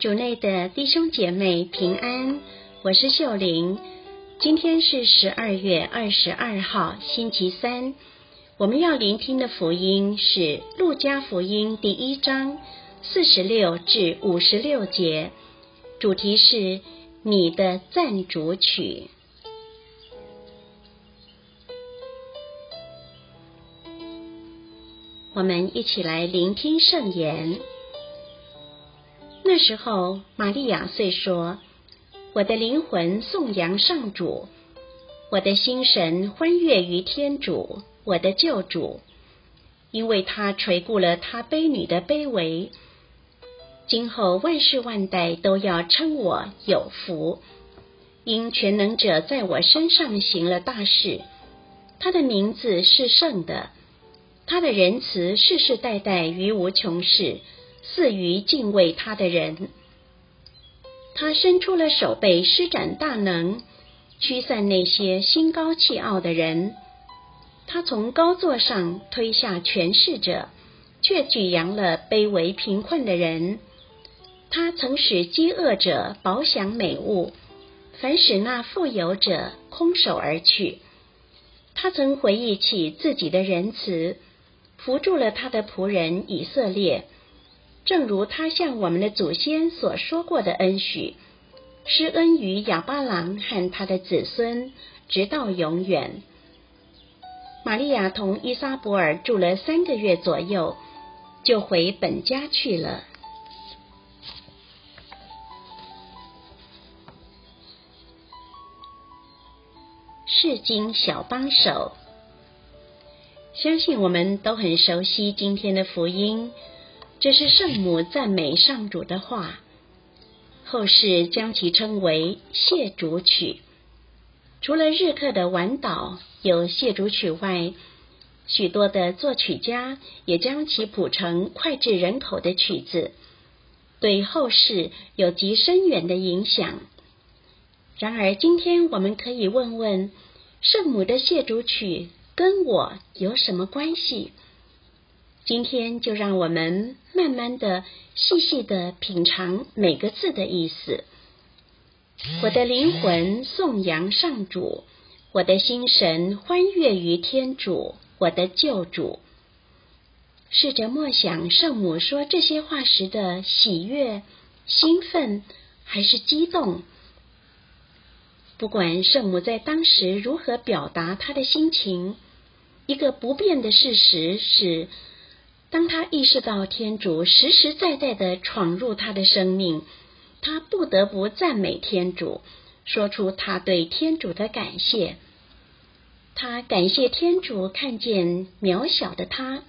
主内的弟兄姐妹平安，我是秀玲。今天是十二月二十二号，星期三。我们要聆听的福音是《路加福音》第一章四十六至五十六节，主题是你的赞主曲。我们一起来聆听圣言。那时候，玛利亚遂说：“我的灵魂颂扬上主，我的心神欢悦于天主，我的救主，因为他垂顾了他卑女的卑微。今后万世万代都要称我有福，因全能者在我身上行了大事。他的名字是圣的，他的仁慈世世代代于无穷世。”赐于敬畏他的人，他伸出了手背，施展大能，驱散那些心高气傲的人。他从高座上推下权势者，却举扬了卑微贫困的人。他曾使饥饿者饱享美物，反使那富有者空手而去。他曾回忆起自己的仁慈，扶助了他的仆人以色列。正如他向我们的祖先所说过的恩许，施恩于亚巴郎和他的子孙，直到永远。玛利亚同伊莎伯尔住了三个月左右，就回本家去了。世经小帮手，相信我们都很熟悉今天的福音。这是圣母赞美上主的话，后世将其称为谢主曲。除了日课的晚岛有谢主曲外，许多的作曲家也将其谱成脍炙人口的曲子，对后世有极深远的影响。然而，今天我们可以问问：圣母的谢主曲跟我有什么关系？今天就让我们慢慢的、细细的品尝每个字的意思。我的灵魂颂扬上主，我的心神欢悦于天主，我的救主。试着默想圣母说这些话时的喜悦、兴奋还是激动。不管圣母在当时如何表达她的心情，一个不变的事实是。当他意识到天主实实在在的闯入他的生命，他不得不赞美天主，说出他对天主的感谢。他感谢天主看见渺小的他，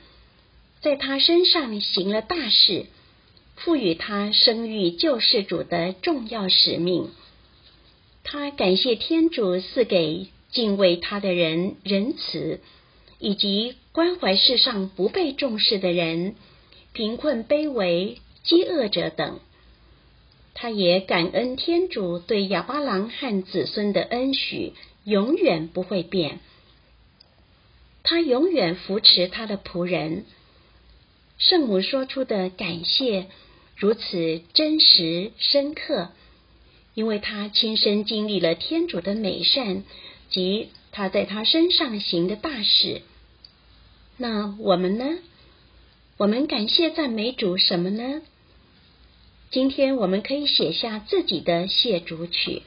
在他身上行了大事，赋予他生育救世主的重要使命。他感谢天主赐给敬畏他的人仁慈。以及关怀世上不被重视的人、贫困卑微、饥饿者等，他也感恩天主对亚巴郎和子孙的恩许，永远不会变。他永远扶持他的仆人。圣母说出的感谢如此真实深刻，因为他亲身经历了天主的美善及他在他身上行的大事。那我们呢？我们感谢赞美主什么呢？今天我们可以写下自己的谢主曲，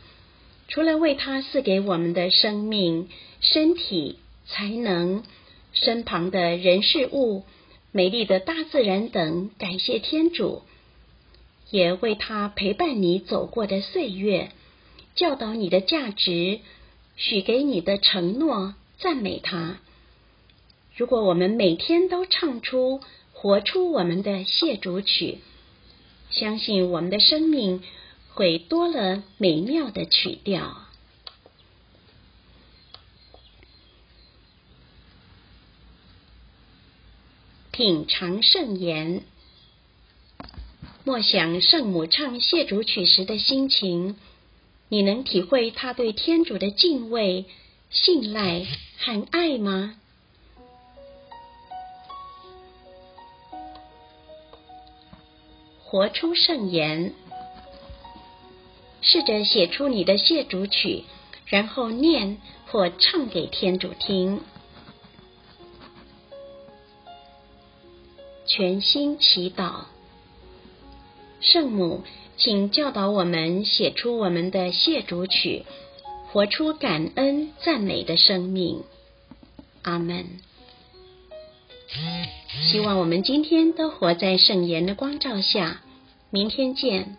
除了为他赐给我们的生命、身体、才能、身旁的人事物、美丽的大自然等感谢天主，也为他陪伴你走过的岁月、教导你的价值、许给你的承诺赞美他。如果我们每天都唱出、活出我们的谢主曲，相信我们的生命会多了美妙的曲调。品尝圣言，默想圣母唱谢主曲时的心情，你能体会她对天主的敬畏、信赖和爱吗？活出圣言，试着写出你的谢主曲，然后念或唱给天主听。全心祈祷，圣母，请教导我们写出我们的谢主曲，活出感恩赞美的生命。阿门。希望我们今天都活在圣言的光照下。明天见。